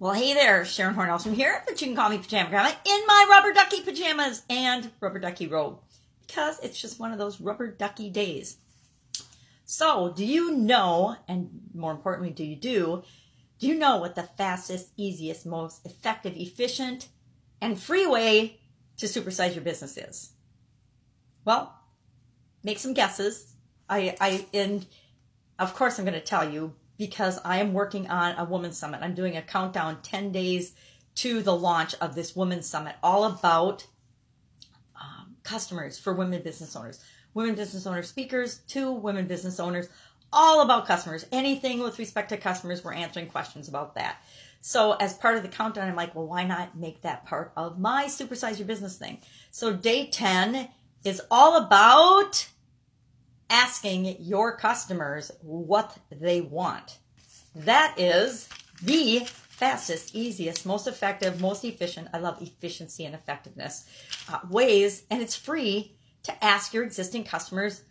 Well, hey there, Sharon Hornelson here, but you can call me Pajama Grandma in my rubber ducky pajamas and rubber ducky robe because it's just one of those rubber ducky days. So, do you know, and more importantly, do you do, do you know what the fastest, easiest, most effective, efficient, and free way to supersize your business is? Well, make some guesses. I, I, and of course, I'm going to tell you, because I am working on a women's summit. I'm doing a countdown 10 days to the launch of this women's summit, all about um, customers for women business owners, women business owner speakers to women business owners, all about customers. Anything with respect to customers, we're answering questions about that. So as part of the countdown, I'm like, well, why not make that part of my supersize your business thing? So day 10 is all about asking your customers what they want. That is the fastest, easiest, most effective, most efficient. I love efficiency and effectiveness uh, ways, and it's free to ask your existing customers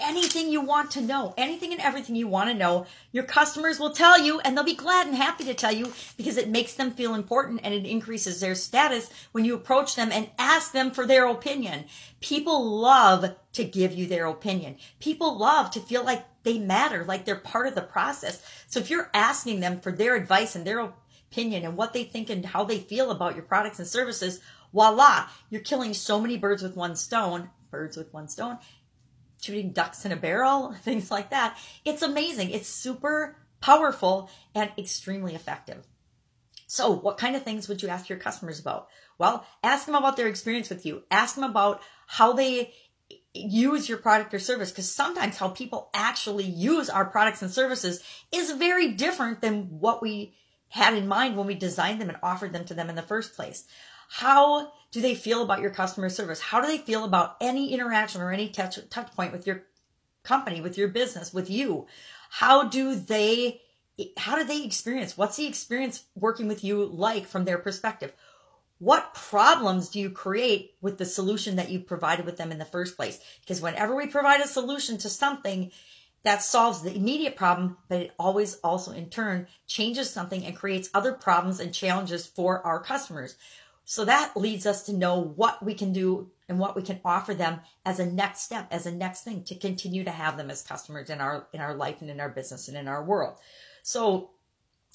anything you want to know, anything and everything you want to know, your customers will tell you and they'll be glad and happy to tell you because it makes them feel important and it increases their status when you approach them and ask them for their opinion. People love to give you their opinion. People love to feel like they matter, like they're part of the process. So if you're asking them for their advice and their opinion and what they think and how they feel about your products and services, voila, you're killing so many birds with one stone, birds with one stone shooting ducks in a barrel, things like that. It's amazing. It's super powerful and extremely effective. So, what kind of things would you ask your customers about? Well, ask them about their experience with you. Ask them about how they use your product or service because sometimes how people actually use our products and services is very different than what we had in mind when we designed them and offered them to them in the first place. How do they feel about your customer service? How do they feel about any interaction or any touch, touch point with your company, with your business, with you? How do they, how do they experience? What's the experience working with you like from their perspective? What problems do you create with the solution that you provided with them in the first place? Because whenever we provide a solution to something, that solves the immediate problem, but it always also in turn changes something and creates other problems and challenges for our customers. So that leads us to know what we can do and what we can offer them as a next step, as a next thing to continue to have them as customers in our in our life and in our business and in our world. So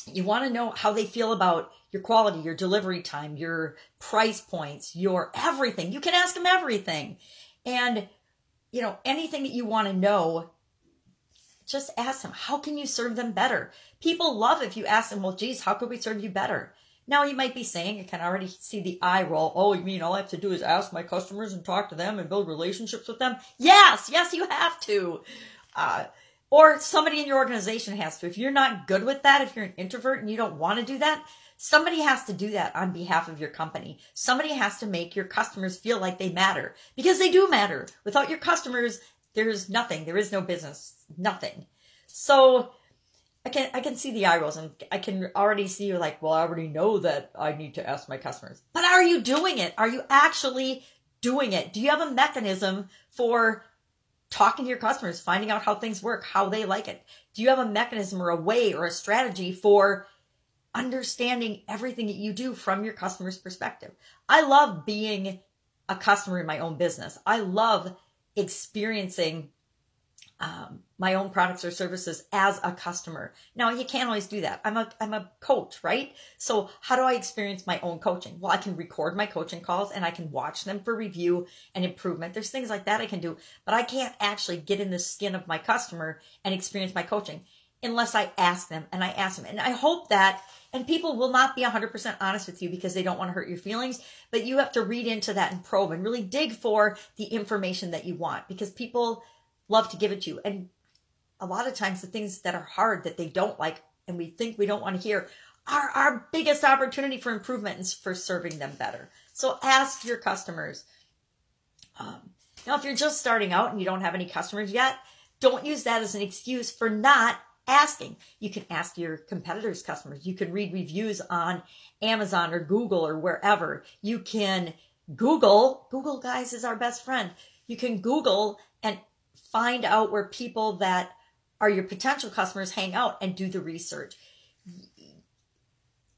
you want to know how they feel about your quality, your delivery time, your price points, your everything. You can ask them everything. And you know, anything that you want to know, just ask them, how can you serve them better? People love if you ask them, well, geez, how could we serve you better? Now you might be saying, you can already see the eye roll. Oh, you mean all I have to do is ask my customers and talk to them and build relationships with them? Yes, yes, you have to. Uh, or somebody in your organization has to. If you're not good with that, if you're an introvert and you don't want to do that, somebody has to do that on behalf of your company. Somebody has to make your customers feel like they matter because they do matter. Without your customers, there's nothing. There is no business. Nothing. So I can I can see the eye rolls and I can already see you're like, well, I already know that I need to ask my customers. But are you doing it? Are you actually doing it? Do you have a mechanism for talking to your customers, finding out how things work, how they like it? Do you have a mechanism or a way or a strategy for understanding everything that you do from your customer's perspective? I love being a customer in my own business. I love experiencing um, my own products or services as a customer. Now you can't always do that. I'm a I'm a coach, right? So how do I experience my own coaching? Well, I can record my coaching calls and I can watch them for review and improvement. There's things like that I can do, but I can't actually get in the skin of my customer and experience my coaching unless I ask them and I ask them. And I hope that and people will not be 100% honest with you because they don't want to hurt your feelings, but you have to read into that and probe and really dig for the information that you want because people love to give it to you. And a lot of times the things that are hard that they don't like and we think we don't want to hear are our biggest opportunity for improvement and for serving them better. So ask your customers. Um, now, if you're just starting out and you don't have any customers yet, don't use that as an excuse for not asking. You can ask your competitors' customers. You can read reviews on Amazon or Google or wherever. You can Google. Google, guys, is our best friend. You can Google and find out where people that are your potential customers hang out and do the research.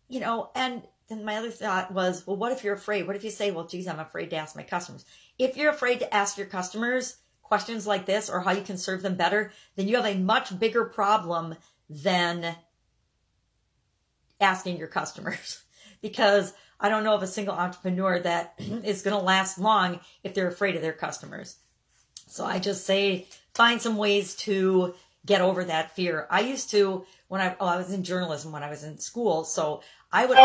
you know, and then my other thought was, well, what if you're afraid? What if you say, well, geez, I'm afraid to ask my customers? If you're afraid to ask your customers questions like this or how you can serve them better, then you have a much bigger problem than asking your customers. because I don't know of a single entrepreneur that is going to last long if they're afraid of their customers. So I just say find some ways to get over that fear. I used to when I oh, I was in journalism when I was in school, so I would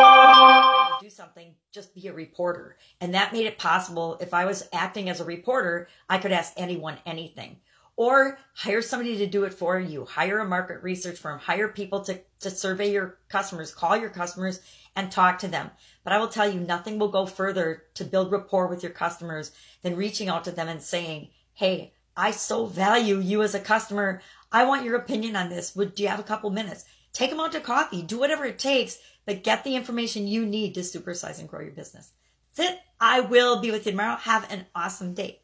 do something, just be a reporter. And that made it possible. If I was acting as a reporter, I could ask anyone anything. Or hire somebody to do it for you. Hire a market research firm. Hire people to, to survey your customers. Call your customers and talk to them. But I will tell you, nothing will go further to build rapport with your customers than reaching out to them and saying, Hey, I so value you as a customer. I want your opinion on this. Would you have a couple minutes? Take them out to coffee. Do whatever it takes, but get the information you need to supersize and grow your business. That's it. I will be with you tomorrow. Have an awesome day.